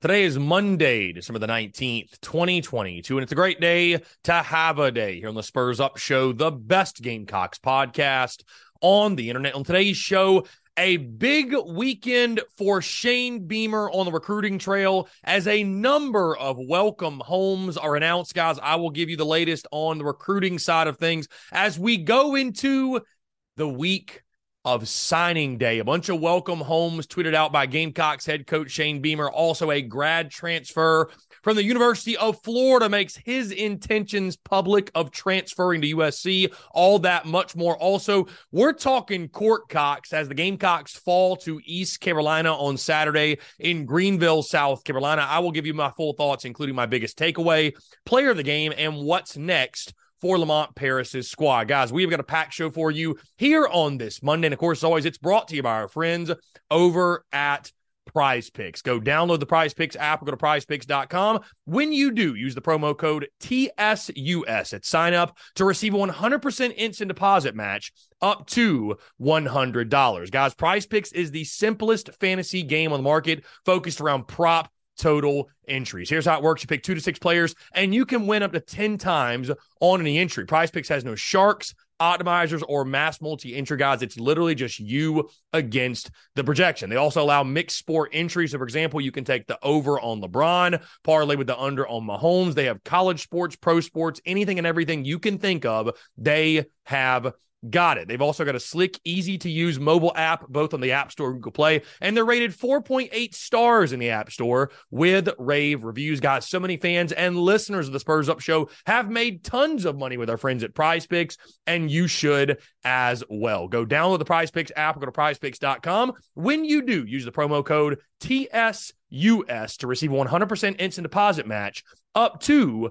Today is Monday, December the 19th, 2022, and it's a great day to have a day here on the Spurs Up Show, the best Gamecocks podcast on the internet. On today's show, a big weekend for Shane Beamer on the recruiting trail as a number of welcome homes are announced. Guys, I will give you the latest on the recruiting side of things as we go into the week of signing day. A bunch of welcome homes tweeted out by Gamecocks head coach Shane Beamer. Also, a grad transfer from the University of Florida makes his intentions public of transferring to USC. All that much more. Also, we're talking Court Cocks as the Gamecocks fall to East Carolina on Saturday in Greenville, South Carolina. I will give you my full thoughts, including my biggest takeaway, player of the game, and what's next for Lamont Paris's squad. Guys, we've got a packed show for you here on this Monday. And of course, as always, it's brought to you by our friends over at Prize Picks. Go download the Prize Picks app or go to prizepicks.com. When you do, use the promo code TSUS at sign up to receive a 100% instant deposit match up to $100. Guys, Prize Picks is the simplest fantasy game on the market focused around prop total entries. Here's how it works you pick two to six players, and you can win up to 10 times on any entry. Prize Picks has no sharks, optimizers, or mass multi entry guys. It's literally just you against the projection. They also allow mixed sport entries. So, for example, you can take the over on LeBron, parlay with the under on Mahomes. They have college sports, pro sports, anything and everything you can think of. They have Got it. They've also got a slick, easy to use mobile app, both on the App Store and Google Play, and they're rated 4.8 stars in the App Store with rave reviews. Got so many fans and listeners of the Spurs Up Show have made tons of money with our friends at Prize Picks, and you should as well. Go download the Prize Picks app go to prizepicks.com. When you do, use the promo code TSUS to receive 100% instant deposit match up to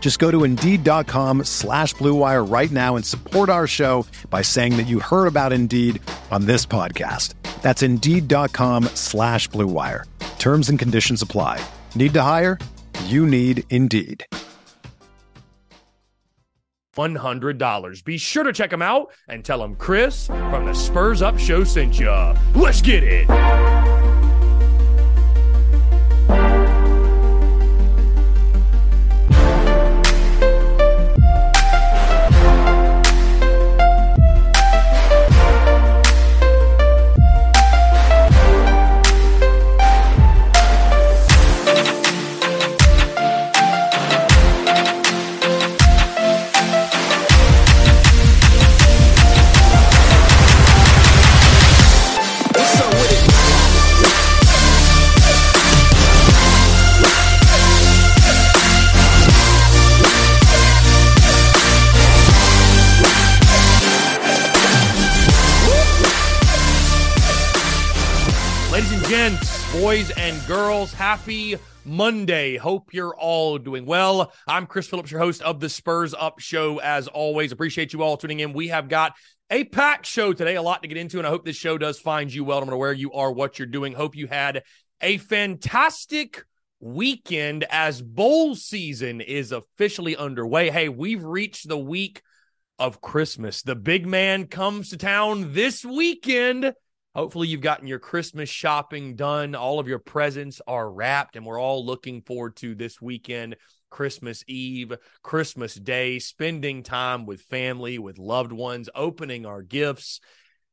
Just go to Indeed.com slash BlueWire right now and support our show by saying that you heard about Indeed on this podcast. That's Indeed.com slash BlueWire. Terms and conditions apply. Need to hire? You need Indeed. $100. Be sure to check them out and tell them Chris from the Spurs Up Show sent you. Let's get it. Boys and girls. Happy Monday. Hope you're all doing well. I'm Chris Phillips, your host of the Spurs Up Show. As always, appreciate you all tuning in. We have got a packed show today, a lot to get into, and I hope this show does find you well, no matter where you are, what you're doing. Hope you had a fantastic weekend as bowl season is officially underway. Hey, we've reached the week of Christmas. The big man comes to town this weekend. Hopefully, you've gotten your Christmas shopping done. All of your presents are wrapped, and we're all looking forward to this weekend, Christmas Eve, Christmas Day, spending time with family, with loved ones, opening our gifts.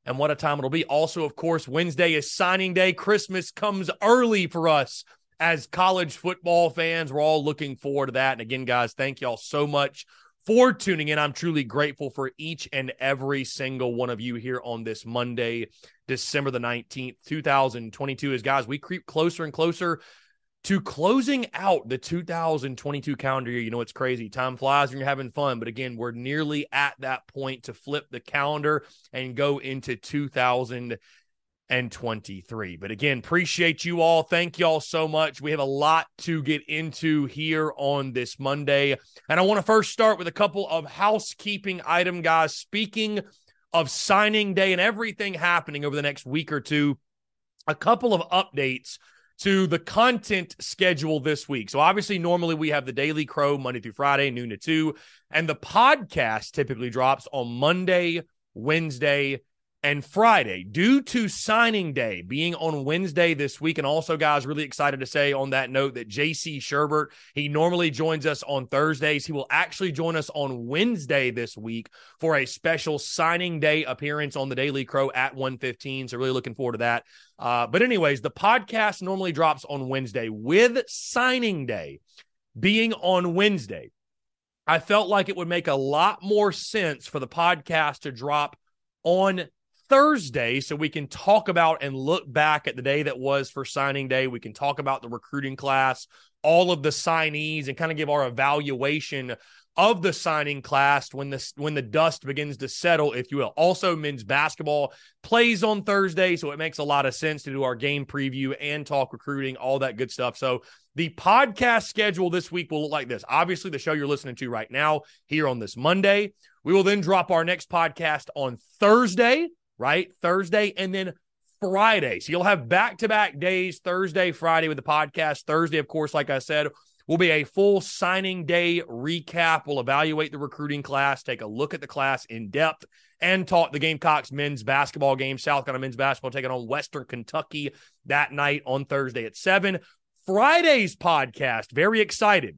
And what a time it'll be. Also, of course, Wednesday is signing day. Christmas comes early for us as college football fans. We're all looking forward to that. And again, guys, thank y'all so much for tuning in. I'm truly grateful for each and every single one of you here on this Monday, December the 19th, 2022. As guys, we creep closer and closer to closing out the 2022 calendar year. You know, it's crazy. Time flies when you're having fun. But again, we're nearly at that point to flip the calendar and go into 2000 and 23. But again, appreciate you all. Thank y'all so much. We have a lot to get into here on this Monday. And I want to first start with a couple of housekeeping item guys. Speaking of signing day and everything happening over the next week or two, a couple of updates to the content schedule this week. So obviously normally we have the Daily Crow Monday through Friday noon to 2 and the podcast typically drops on Monday, Wednesday, and Friday due to signing day being on Wednesday this week. And also, guys, really excited to say on that note that JC Shurburtt, he normally joins us on Thursdays. He will actually join us on Wednesday this week for a special signing day appearance on the Daily Crow at 115. So, really looking forward to that. Uh, but, anyways, the podcast normally drops on Wednesday with signing day being on Wednesday. I felt like it would make a lot more sense for the podcast to drop on Thursday so we can talk about and look back at the day that was for signing day. We can talk about the recruiting class, all of the signees, and kind of give our evaluation of the signing class when the when the dust begins to settle, if you will. Also, men's basketball plays on Thursday, so it makes a lot of sense to do our game preview and talk recruiting, all that good stuff. So the podcast schedule this week will look like this. Obviously, the show you're listening to right now here on this Monday. We will then drop our next podcast on Thursday right? Thursday and then Friday. So you'll have back to back days, Thursday, Friday with the podcast. Thursday, of course, like I said, will be a full signing day recap. We'll evaluate the recruiting class, take a look at the class in depth, and talk the Gamecocks men's basketball game. South Carolina men's basketball taking on Western Kentucky that night on Thursday at 7. Friday's podcast, very excited.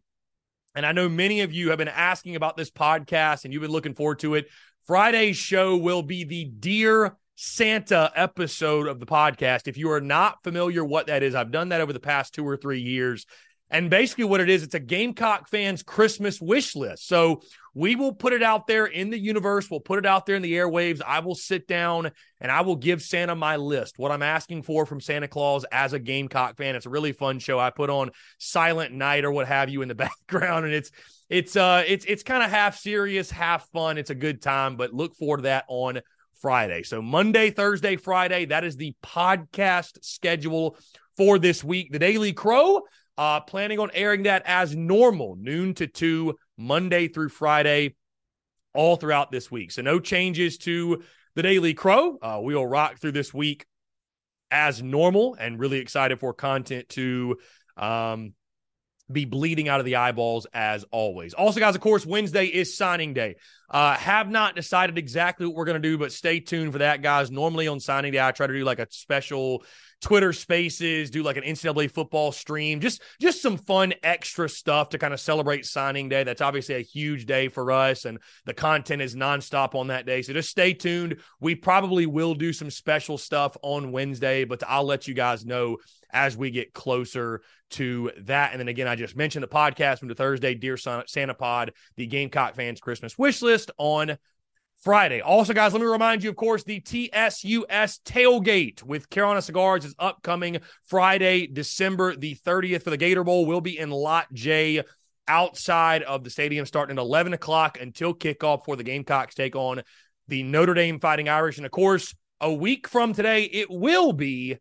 And I know many of you have been asking about this podcast and you've been looking forward to it. Friday's show will be the Dear Santa episode of the podcast. If you are not familiar what that is, I've done that over the past two or three years. And basically, what it is, it's a Gamecock fans Christmas wish list. So we will put it out there in the universe. We'll put it out there in the airwaves. I will sit down and I will give Santa my list, what I'm asking for from Santa Claus as a Gamecock fan. It's a really fun show. I put on Silent Night or what have you in the background, and it's it's uh it's it's kind of half serious, half fun. It's a good time, but look forward to that on Friday. So Monday, Thursday, Friday, that is the podcast schedule for this week. The Daily Crow, uh, planning on airing that as normal, noon to two, Monday through Friday, all throughout this week. So no changes to the Daily Crow. Uh, we will rock through this week as normal and really excited for content to um, be bleeding out of the eyeballs as always. Also, guys, of course, Wednesday is signing day. Uh, have not decided exactly what we're going to do, but stay tuned for that, guys. Normally on signing day, I try to do like a special Twitter Spaces, do like an NCAA football stream, just just some fun extra stuff to kind of celebrate signing day. That's obviously a huge day for us, and the content is nonstop on that day. So just stay tuned. We probably will do some special stuff on Wednesday, but I'll let you guys know as we get closer to that. And then again, I just mentioned the podcast from the Thursday, Dear Santa Pod, the Gamecock fans Christmas wish list on Friday. Also, guys, let me remind you, of course, the TSUS tailgate with Carolina Cigars is upcoming Friday, December the 30th for the Gator Bowl. We'll be in Lot J outside of the stadium starting at 11 o'clock until kickoff for the Gamecocks take on the Notre Dame Fighting Irish. And of course, a week from today, it will be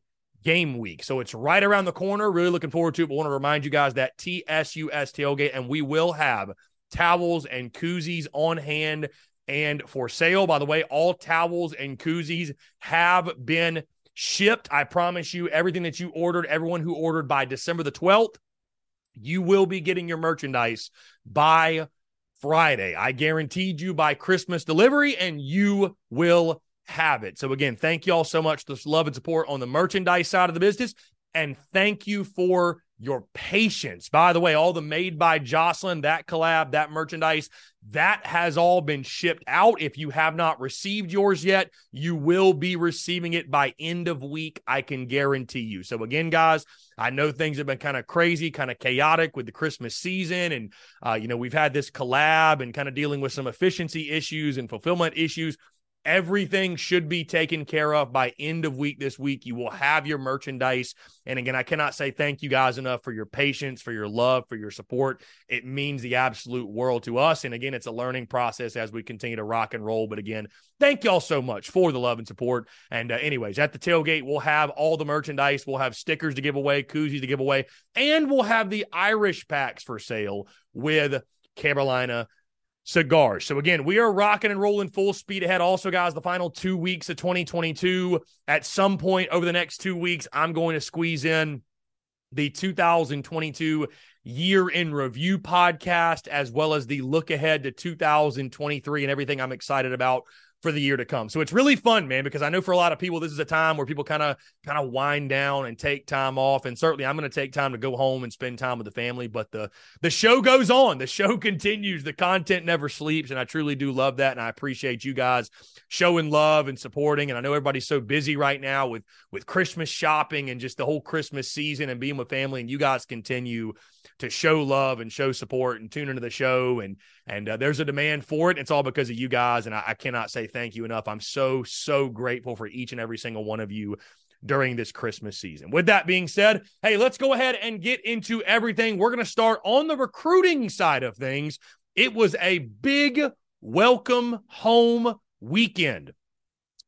game week. So it's right around the corner. Really looking forward to it. But want to remind you guys that TSUS tailgate, and we will have towels and koozies on hand and for sale. By the way, all towels and koozies have been shipped. I promise you, everything that you ordered, everyone who ordered by December the 12th, you will be getting your merchandise by Friday. I guaranteed you by Christmas delivery, and you will have it. So, again, thank you all so much for the love and support on the merchandise side of the business. And thank you for your patience. By the way, all the made by Jocelyn, that collab, that merchandise, that has all been shipped out. If you have not received yours yet, you will be receiving it by end of week. I can guarantee you. So, again, guys, I know things have been kind of crazy, kind of chaotic with the Christmas season. And, uh, you know, we've had this collab and kind of dealing with some efficiency issues and fulfillment issues. Everything should be taken care of by end of week this week. You will have your merchandise. And again, I cannot say thank you guys enough for your patience, for your love, for your support. It means the absolute world to us. And again, it's a learning process as we continue to rock and roll. But again, thank y'all so much for the love and support. And uh, anyways, at the tailgate, we'll have all the merchandise. We'll have stickers to give away, koozies to give away, and we'll have the Irish packs for sale with Carolina cigars. So again, we are rocking and rolling full speed ahead. Also, guys, the final two weeks of 2022. At some point over the next two weeks, I'm going to squeeze in the 2022 year in review podcast, as well as the look ahead to 2023 and everything I'm excited about for the year to come. So it's really fun, man, because I know for a lot of people, this is a time where people kind of kind of wind down and take time off. And certainly I'm going to take time to go home and spend time with the family. But the the show goes on. The show continues. The content never sleeps. And I truly do love that. And I appreciate you guys showing love and supporting. And I know everybody's so busy right now with with Christmas shopping and just the whole Christmas season and being with family. And you guys continue to show love and show support and tune into the show. And and uh, there's a demand for it. It's all because of you guys. And I, I cannot say thank you enough. I'm so, so grateful for each and every single one of you during this Christmas season. With that being said, hey, let's go ahead and get into everything. We're going to start on the recruiting side of things. It was a big welcome home weekend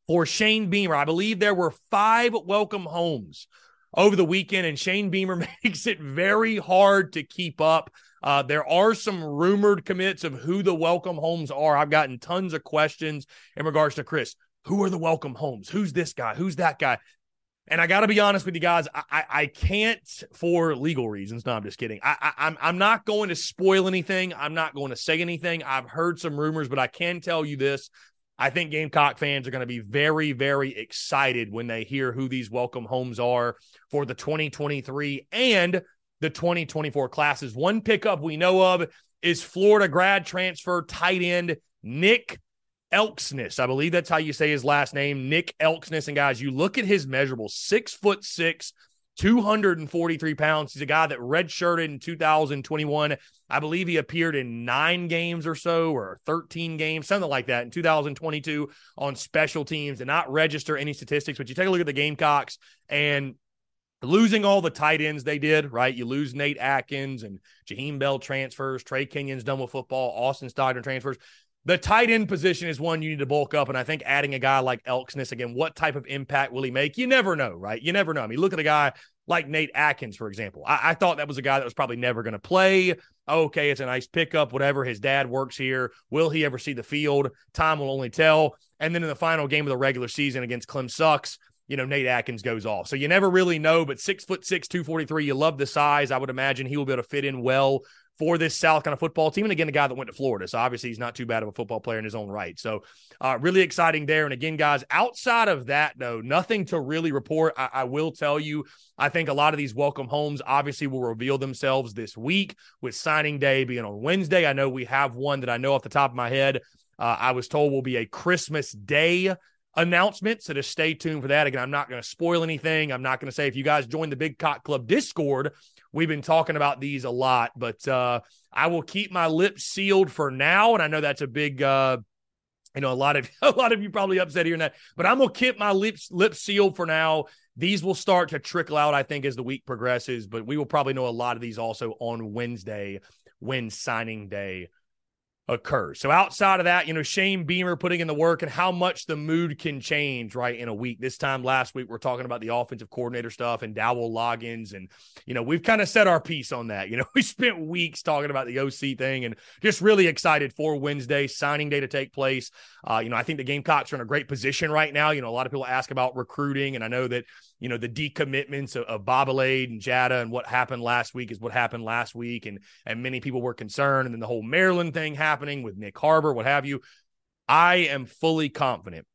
for Shane Beamer. I believe there were five welcome homes over the weekend, and Shane Beamer makes it very hard to keep up. Uh, there are some rumored commits of who the welcome homes are. I've gotten tons of questions in regards to Chris. Who are the welcome homes? Who's this guy? Who's that guy? And I got to be honest with you guys, I, I, I can't for legal reasons. No, I'm just kidding. I, I I'm I'm not going to spoil anything. I'm not going to say anything. I've heard some rumors, but I can tell you this: I think Gamecock fans are going to be very, very excited when they hear who these welcome homes are for the 2023 and the 2024 classes. One pickup we know of is Florida grad transfer tight end Nick Elksnis. I believe that's how you say his last name, Nick Elksnis. And guys, you look at his measurables six foot six, 243 pounds. He's a guy that redshirted in 2021. I believe he appeared in nine games or so, or 13 games, something like that in 2022 on special teams, and not register any statistics. But you take a look at the Gamecocks, and losing all the tight ends they did, right? You lose Nate Atkins and Jaheim Bell transfers, Trey Kenyon's done with football, Austin Stogner transfers. The tight end position is one you need to bulk up. And I think adding a guy like Elksnis, again, what type of impact will he make? You never know, right? You never know. I mean, look at a guy like Nate Atkins, for example. I, I thought that was a guy that was probably never going to play. Okay, it's a nice pickup, whatever. His dad works here. Will he ever see the field? Time will only tell. And then in the final game of the regular season against Clem Sucks, you know, Nate Atkins goes off. So you never really know, but six foot six, 243, you love the size. I would imagine he will be able to fit in well for this South kind of football team. And again, the guy that went to Florida. So obviously he's not too bad of a football player in his own right. So uh, really exciting there. And again, guys, outside of that, though, nothing to really report. I, I will tell you, I think a lot of these welcome homes obviously will reveal themselves this week with signing day being on Wednesday. I know we have one that I know off the top of my head. Uh, I was told will be a Christmas Day announcement. So just stay tuned for that. Again, I'm not going to spoil anything. I'm not going to say if you guys join the Big Cock Club Discord, we've been talking about these a lot, but uh, I will keep my lips sealed for now. And I know that's a big, uh, you know, a lot of a lot of you probably upset hearing that, but I'm gonna keep my lips lips sealed for now. These will start to trickle out, I think, as the week progresses. But we will probably know a lot of these also on Wednesday when signing day occurs. So outside of that, you know, Shane Beamer putting in the work and how much the mood can change, right, in a week. This time last week, we're talking about the offensive coordinator stuff and Dowell Loggins. And, you know, we've kind of set our piece on that. You know, we spent weeks talking about the OC thing and just really excited for Wednesday, signing day to take place. Uh, you know, I think the Gamecocks are in a great position right now. You know, a lot of people ask about recruiting, and I know that, you know, the decommitments of, of and Jada and what happened last week is what happened last week. And, and many people were concerned. And then the whole Maryland thing happening with Nick Harbor, what have you. I am fully confident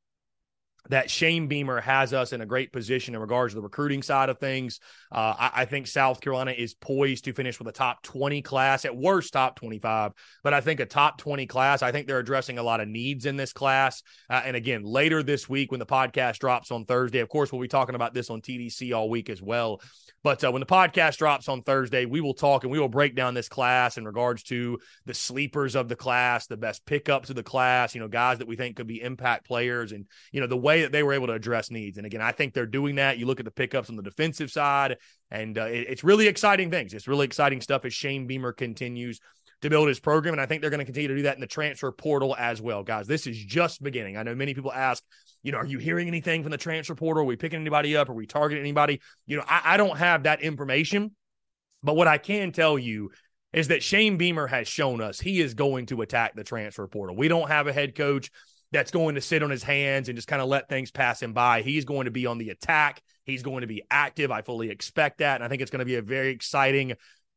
that Shane Beamer has us in a great position in regards to the recruiting side of things. Uh, I, I, think South Carolina is poised to finish with a top 20 class, at worst, top 25, but I think a top 20 class. I think they're addressing a lot of needs in this class. Uh, and again, later this week, when the podcast drops on Thursday, of course, we'll be talking about this on TDC all week as well. But uh, when the podcast drops on Thursday, we will talk and we will break down this class in regards to the sleepers of the class, the best pickups of the class, you know, guys that we think could be impact players and, you know, the way that they were able to address needs. And again, I think they're doing that. You look at the pickups on the defensive side, and uh, it, it's really exciting things. It's really exciting stuff as Shane Beamer continues to build his program. And I think they're going to continue to do that in the transfer portal as well, guys. This is just beginning. I know many people ask, you know, are you hearing anything from the transfer portal? Are we picking anybody up? Are we targeting anybody? You know, I, I don't have that information. But what I can tell you is that Shane Beamer has shown us he is going to attack the transfer portal. We don't have a head coach that's going to sit on his hands and just kind of let things pass him by. He's going to be on the attack. He's going to be active. I fully expect that. And I think it's going to be a very exciting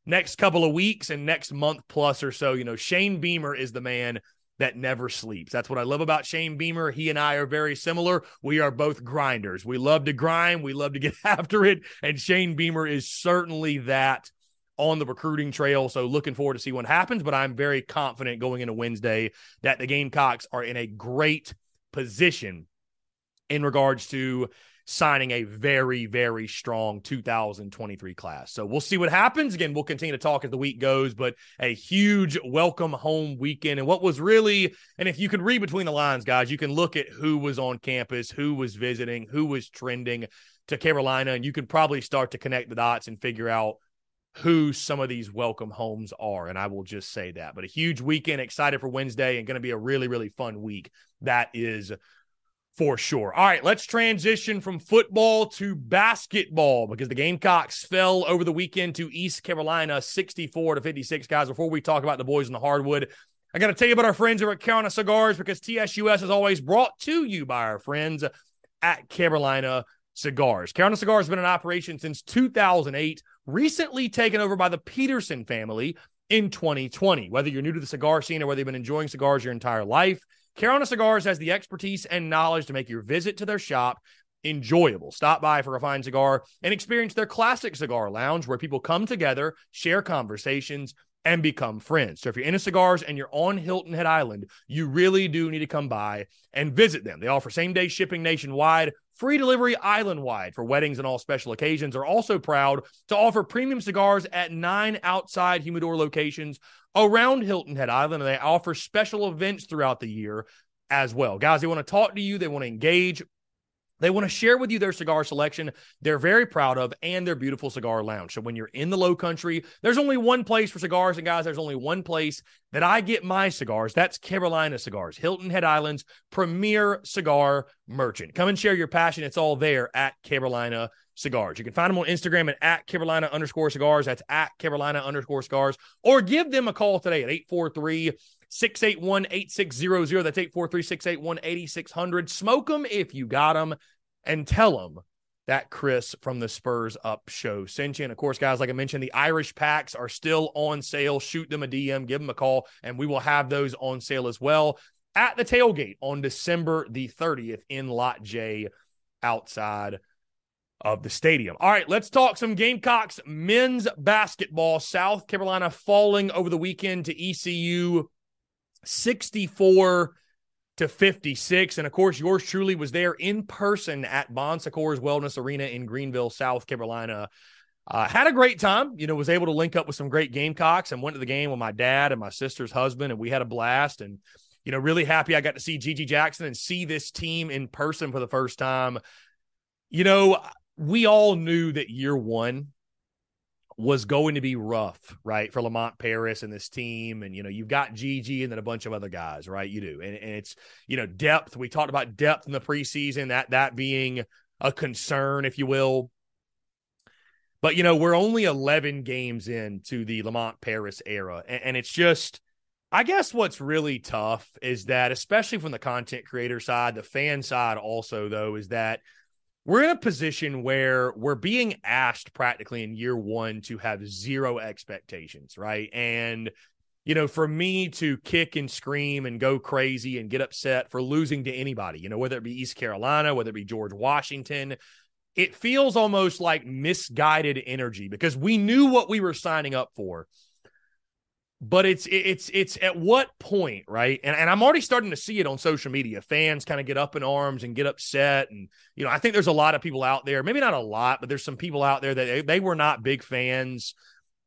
next couple of weeks and next month plus or so. You know, Shane Beamer is the man that never sleeps. That's what I love about Shane Beamer. He and I are very similar. We are both grinders. We love to grind, we love to get after it. And Shane Beamer is certainly that on the recruiting trail. So looking forward to see what happens, but I'm very confident going into Wednesday that the Gamecocks are in a great position in regards to signing a very, very strong 2023 class. So we'll see what happens. Again, we'll continue to talk as the week goes, but a huge welcome home weekend. And what was really, and if you can read between the lines, guys, you can look at who was on campus, who was visiting, who was trending to Carolina, and you can probably start to connect the dots and figure out who some of these welcome homes are. And I will just say that. But a huge weekend, excited for Wednesday, and going to be a really, really fun week. That is for sure. All right, let's transition from football to basketball because the Gamecocks fell over the weekend to East Carolina 64 to 56. Guys, before we talk about the boys in the hardwood, I got to tell you about our friends over at Carolina Cigars because TSUS is always brought to you by our friends at Carolina Cigars. Carolina Cigars has been in operation since 2008 recently taken over by the Peterson family in 2020. Whether you're new to the cigar scene or whether you've been enjoying cigars your entire life, Carolina Cigars has the expertise and knowledge to make your visit to their shop enjoyable. Stop by for a fine cigar and experience their classic cigar lounge where people come together, share conversations, and become friends. So if you're into cigars and you're on Hilton Head Island, you really do need to come by and visit them. They offer same day shipping nationwide, free delivery island wide for weddings and all special occasions. They're also proud to offer premium cigars at nine outside humidor locations around Hilton Head Island. And they offer special events throughout the year as well. Guys, they want to talk to you, they want to engage they want to share with you their cigar selection they're very proud of and their beautiful cigar lounge. So when you're in the low country, there's only one place for cigars. And guys, there's only one place that I get my cigars. That's Carolina Cigars, Hilton Head Island's premier cigar merchant. Come and share your passion. It's all there at Carolina Cigars. You can find them on Instagram at, at Carolina underscore cigars. That's at Carolina underscore cigars. Or give them a call today at 843 681 8600. That's 843 681 8600. Smoke them if you got them and tell them that Chris from the Spurs Up show sent you. And of course, guys, like I mentioned, the Irish packs are still on sale. Shoot them a DM, give them a call, and we will have those on sale as well at the tailgate on December the 30th in Lot J outside of the stadium. All right, let's talk some Gamecocks men's basketball. South Carolina falling over the weekend to ECU 64 to 56. And of course, yours truly was there in person at Bon Secours Wellness Arena in Greenville, South Carolina. Uh, had a great time, you know, was able to link up with some great Gamecocks and went to the game with my dad and my sister's husband, and we had a blast. And, you know, really happy I got to see GG Jackson and see this team in person for the first time. You know, we all knew that year one was going to be rough, right, for Lamont Paris and this team. And, you know, you've got GG and then a bunch of other guys, right? You do. And, and it's, you know, depth. We talked about depth in the preseason, that that being a concern, if you will. But, you know, we're only 11 games into the Lamont Paris era. And, and it's just, I guess what's really tough is that, especially from the content creator side, the fan side also, though, is that we're in a position where we're being asked practically in year one to have zero expectations, right? And you know, for me to kick and scream and go crazy and get upset for losing to anybody, you know, whether it be East Carolina, whether it be George Washington, it feels almost like misguided energy because we knew what we were signing up for. But it's it's it's at what point, right? And and I'm already starting to see it on social media. Fans kind of get up in arms and get upset. And you know, I think there's a lot of people out there, maybe not a lot, but there's some people out there that they, they were not big fans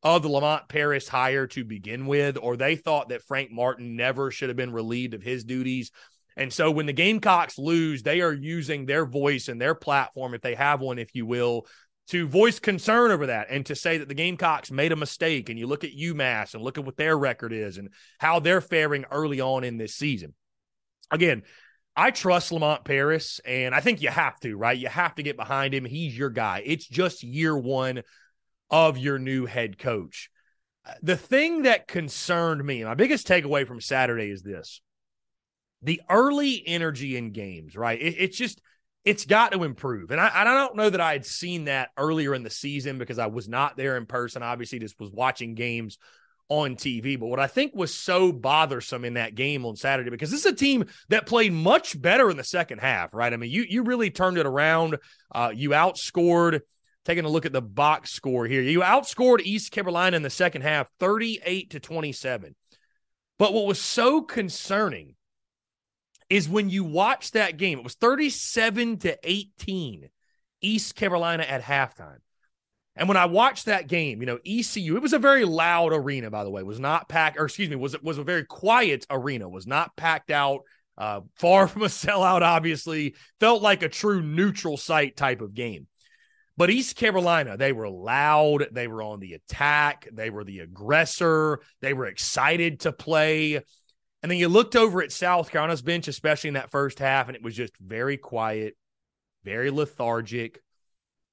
of the Lamont Paris hire to begin with, or they thought that Frank Martin never should have been relieved of his duties. And so when the Gamecocks lose, they are using their voice and their platform, if they have one, if you will, to voice concern over that and to say that the Gamecocks made a mistake. And you look at UMass and look at what their record is and how they're faring early on in this season. Again, I trust Lamont Paris, and I think you have to, right? You have to get behind him. He's your guy. It's just year one of your new head coach. The thing that concerned me, my biggest takeaway from Saturday is this the early energy in games, right? It, it's just, it's got to improve. And I, I don't know that I had seen that earlier in the season because I was not there in person. Obviously, just was watching games on TV. But what I think was so bothersome in that game on Saturday, because this is a team that played much better in the second half, right? I mean, you you really turned it around. Uh, you outscored taking a look at the box score here. You outscored East Carolina in the second half 38 to 27. But what was so concerning is when you watch that game, it was 37 to 18 East Carolina at halftime. And when I watched that game, you know, ECU, it was a very loud arena, by the way, was not packed, or excuse me, was it was a very quiet arena, was not packed out, uh, far from a sellout, obviously, felt like a true neutral site type of game. But East Carolina, they were loud. They were on the attack. They were the aggressor. They were excited to play. And then you looked over at South Carolina's bench, especially in that first half, and it was just very quiet, very lethargic,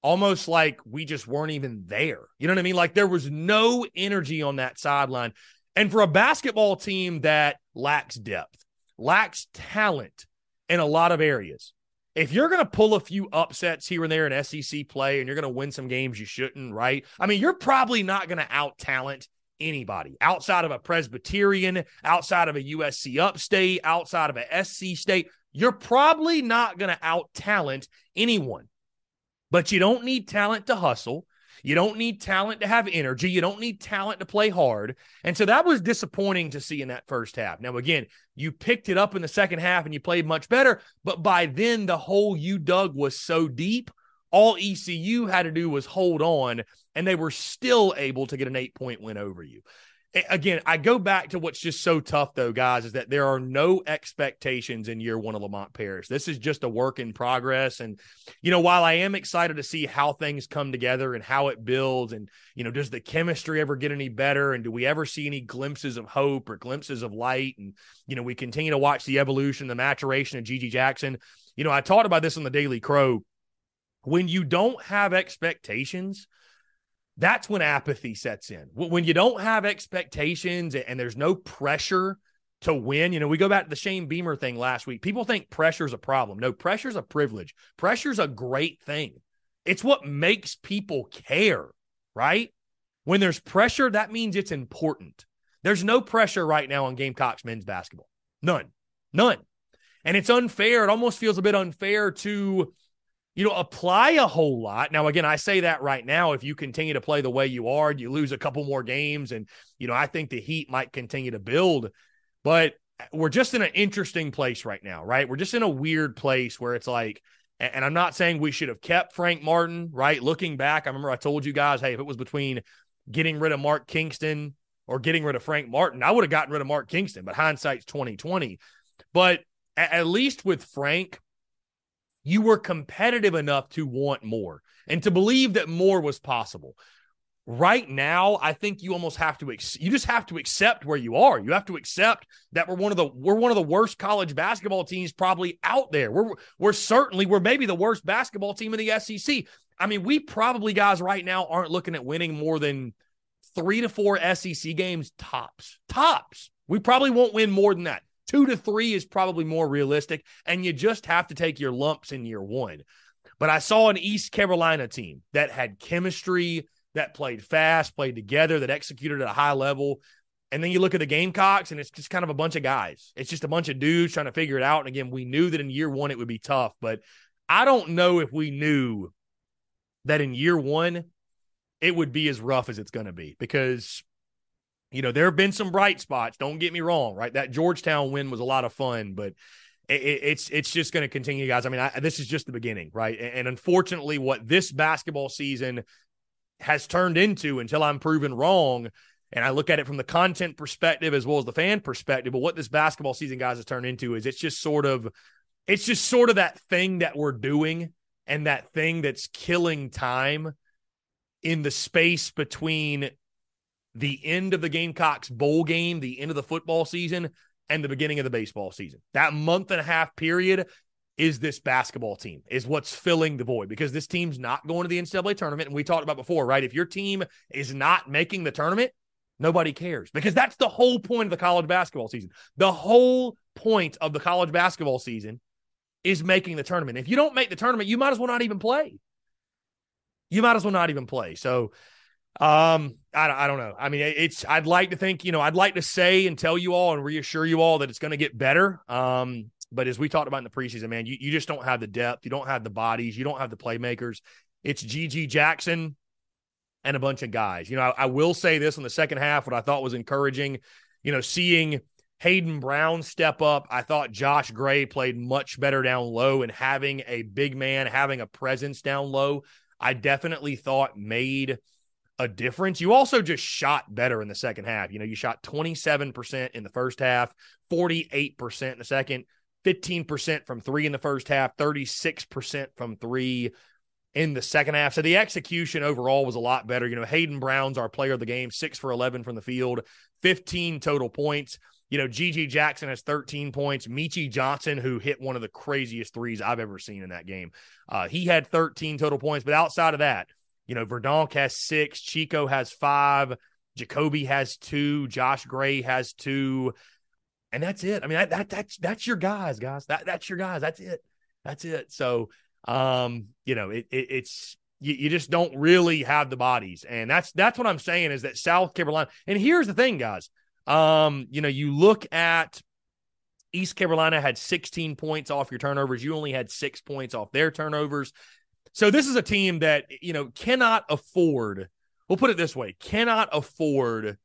almost like we just weren't even there. You know what I mean? Like there was no energy on that sideline. And for a basketball team that lacks depth, lacks talent in a lot of areas, if you're going to pull a few upsets here and there in SEC play and you're going to win some games you shouldn't, right? I mean, you're probably not going to out talent anybody outside of a Presbyterian, outside of a USC upstate, outside of a SC state. You're probably not going to out talent anyone, but you don't need talent to hustle. You don't need talent to have energy. You don't need talent to play hard. And so that was disappointing to see in that first half. Now, again, you picked it up in the second half and you played much better. But by then, the hole you dug was so deep. All ECU had to do was hold on, and they were still able to get an eight point win over you again, I go back to what's just so tough, though, guys, is that there are no expectations in year one of Lamont Paris. This is just a work in progress. And, you know, while I am excited to see how things come together and how it builds, and, you know, does the chemistry ever get any better? And do we ever see any glimpses of hope or glimpses of light? And, you know, we continue to watch the evolution, the maturation of GG Jackson. You know, I talked about this on the Daily Crow. When you don't have expectations, that's when apathy sets in. When you don't have expectations and there's no pressure to win, you know, we go back to the Shane Beamer thing last week. People think pressure is a problem. No, pressure is a privilege. Pressure is a great thing. It's what makes people care, right? When there's pressure, that means it's important. There's no pressure right now on Gamecocks men's basketball. None. None. And it's unfair. It almost feels a bit unfair to you know, apply a whole lot. Now, again, I say that right now. If you continue to play the way you are, you lose a couple more games. And, you know, I think the Heat might continue to build, but we're just in an interesting place right now, right? We're just in a weird place where it's like, and I'm not saying we should have kept Frank Martin, right? Looking back, I remember I told you guys, hey, if it was between getting rid of Mark Kingston or getting rid of Frank Martin, I would have gotten rid of Mark Kingston, but hindsight's 2020. But at least with Frank, you were competitive enough to want more and to believe that more was possible. Right now, I think you almost have to ex- you just have to accept where you are. You have to accept that we're one of the we're one of the worst college basketball teams probably out there. We're we're certainly we're maybe the worst basketball team in the SEC. I mean, we probably guys right now aren't looking at winning more than 3 to 4 SEC games tops. Tops. We probably won't win more than that. Two to three is probably more realistic, and you just have to take your lumps in year one. But I saw an East Carolina team that had chemistry, that played fast, played together, that executed at a high level. And then you look at the Gamecocks, and it's just kind of a bunch of guys. It's just a bunch of dudes trying to figure it out. And again, we knew that in year one it would be tough, but I don't know if we knew that in year one it would be as rough as it's going to be because you know there have been some bright spots don't get me wrong right that georgetown win was a lot of fun but it, it's it's just going to continue guys i mean I, this is just the beginning right and, and unfortunately what this basketball season has turned into until i'm proven wrong and I look at it from the content perspective as well as the fan perspective. But what this basketball season, guys, has turned into is it's just sort of, it's just sort of that thing that we're doing and that thing that's killing time in the space between the end of the Gamecocks bowl game, the end of the football season, and the beginning of the baseball season. That month and a half period is this basketball team, is what's filling the void because this team's not going to the NCAA tournament. And we talked about before, right? If your team is not making the tournament, nobody cares because that's the whole point of the college basketball season. The whole point of the college basketball season is making the tournament. If you don't make the tournament, you might as well not even play. You might as well not even play. So, um, I, I don't know. I mean, it's, I'd like to think, you know, I'd like to say and tell you all and reassure you all that it's going to get better. Um, but as we talked about in the preseason, man, you, you just don't have the depth. You don't have the bodies. You don't have the playmakers. It's GG Jackson and a bunch of guys. You know, I, I will say this in the second half, what I thought was encouraging, you know, seeing Hayden Brown step up. I thought Josh Gray played much better down low and having a big man, having a presence down low, I definitely thought made a difference. You also just shot better in the second half. You know, you shot 27% in the first half, 48% in the second, 15% from three in the first half, 36% from three in the second half. So the execution overall was a lot better. You know, Hayden Brown's our player of the game, six for 11 from the field, 15 total points. You know, GG Jackson has 13 points. Meechie Johnson, who hit one of the craziest threes I've ever seen in that game, uh, he had 13 total points. But outside of that, you know, Verdonk has six, Chico has five, Jacobi has two, Josh Gray has two, and that's it. I mean, that, that that's that's your guys, guys. That that's your guys. That's it. That's it. So, um, you know, it, it it's you, you just don't really have the bodies, and that's that's what I'm saying is that South Carolina. And here's the thing, guys. Um, you know, you look at East Carolina had 16 points off your turnovers. You only had six points off their turnovers. So this is a team that, you know, cannot afford, we'll put it this way, cannot afford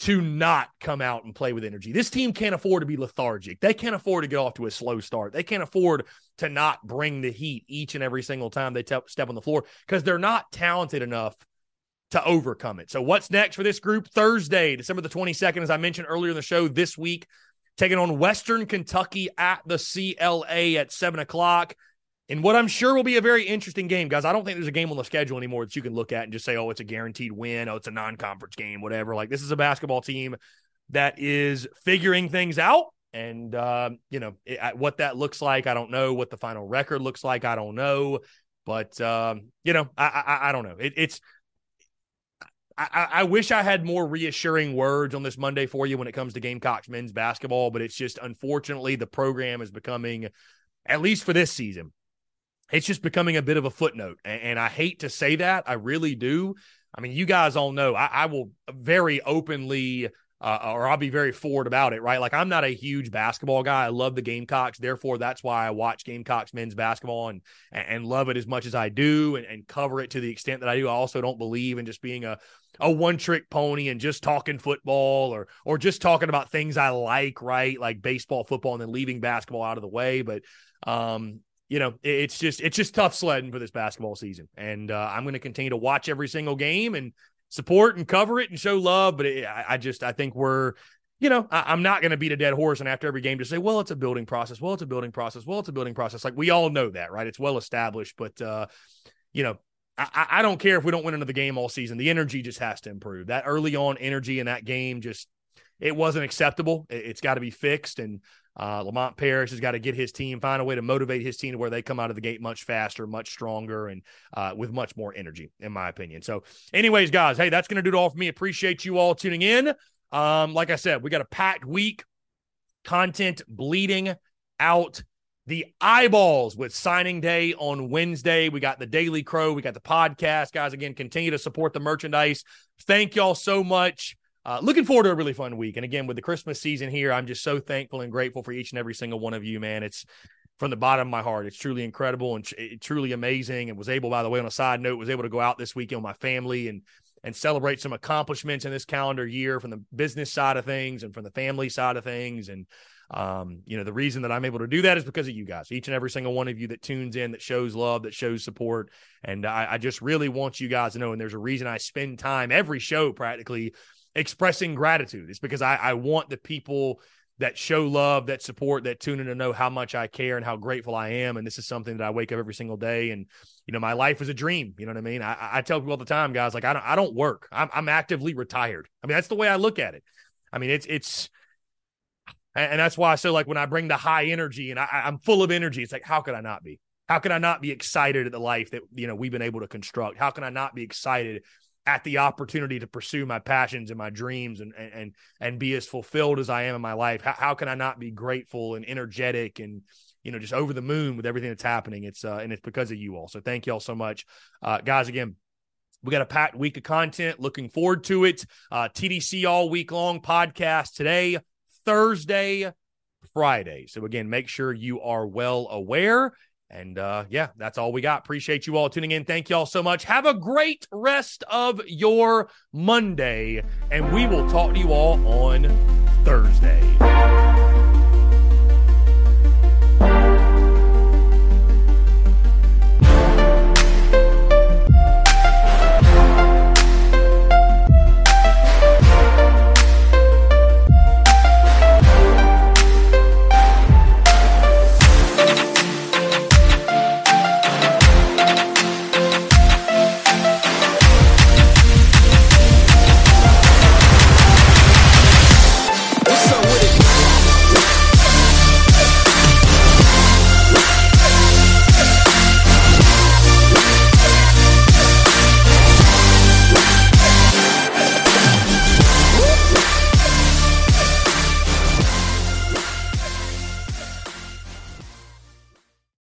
to not come out and play with energy. This team can't afford to be lethargic. They can't afford to get off to a slow start. They can't afford to not bring the heat each and every single time they te- step on the floor because they're not talented enough to overcome it. So, what's next for this group? Thursday, December the 22nd, as I mentioned earlier in the show this week, taking on Western Kentucky at the CLA at seven o'clock. And what I'm sure will be a very interesting game, guys. I don't think there's a game on the schedule anymore that you can look at and just say, oh, it's a guaranteed win. Oh, it's a non conference game, whatever. Like, this is a basketball team that is figuring things out. And, uh, you know, it, what that looks like, I don't know. What the final record looks like, I don't know. But, um, you know, I, I, I don't know. It, it's, I, I, wish I had more reassuring words on this Monday for you when it comes to Gamecocks men's basketball, but it's just unfortunately the program is becoming, at least for this season, it's just becoming a bit of a footnote. And, and I hate to say that. I really do. I mean, you guys all know I, I will very openly uh, or I'll be very forward about it, right? Like I'm not a huge basketball guy. I love the Gamecocks, therefore that's why I watch Gamecocks men's basketball and and love it as much as I do, and, and cover it to the extent that I do. I also don't believe in just being a a one trick pony and just talking football or or just talking about things I like, right? Like baseball, football, and then leaving basketball out of the way. But um, you know, it's just it's just tough sledding for this basketball season, and uh, I'm going to continue to watch every single game and support and cover it and show love. But it, I, I, just I think we're, you know, I, am not going to beat a dead horse and after every game to say, well, it's a building process. Well, it's a building process. Well, it's a building process. Like we all know that, right? It's well established. But uh, you know, I, I don't care if we don't win another game all season. The energy just has to improve. That early on energy in that game just it wasn't acceptable. It, has got to be fixed. And uh, Lamont Paris has got to get his team, find a way to motivate his team to where they come out of the gate much faster, much stronger, and uh, with much more energy, in my opinion. So, anyways, guys, hey, that's going to do it all for me. Appreciate you all tuning in. Um, like I said, we got a packed week, content bleeding out the eyeballs with signing day on Wednesday. We got the Daily Crow, we got the podcast, guys. Again, continue to support the merchandise. Thank y'all so much uh, looking forward to a really fun week. And again, with the Christmas season here, I'm just so thankful and grateful for each and every single one of you, man. It's from the bottom of my heart. It's truly incredible and tr- truly amazing. And was able, by the way, on a side note, was able to go out this weekend with my family and and celebrate some accomplishments in this calendar year from the business side of things and from the family side of things. And um, you know, the reason that I'm able to do that is because of you guys, each and every single one of you that tunes in, that shows love, that shows support. And I, I just really want you guys to know, and there's a reason I spend time every show practically expressing gratitude. It's because I, I want the people that show love, that support, that tune in to know how much I care and how grateful I am. And this is something that I wake up every single day. And, you know, my life is a dream. You know what I mean? I, I tell people all the time, guys, like I don't, I don't work. I'm, I'm actively retired. I mean, that's the way I look at it. I mean, it's, it's, and that's why I say like when I bring the high energy and I, I'm full of energy, it's like, how could I not be? How can I not be excited at the life that, you know, we've been able to construct? How can I not be excited at the opportunity to pursue my passions and my dreams and and and be as fulfilled as I am in my life. How, how can I not be grateful and energetic and you know just over the moon with everything that's happening? It's uh, and it's because of you all. So thank you all so much, uh, guys. Again. We got a packed week of content. Looking forward to it. Uh, TDC all week long podcast today, Thursday, Friday. So, again, make sure you are well aware. And uh, yeah, that's all we got. Appreciate you all tuning in. Thank you all so much. Have a great rest of your Monday, and we will talk to you all on Thursday.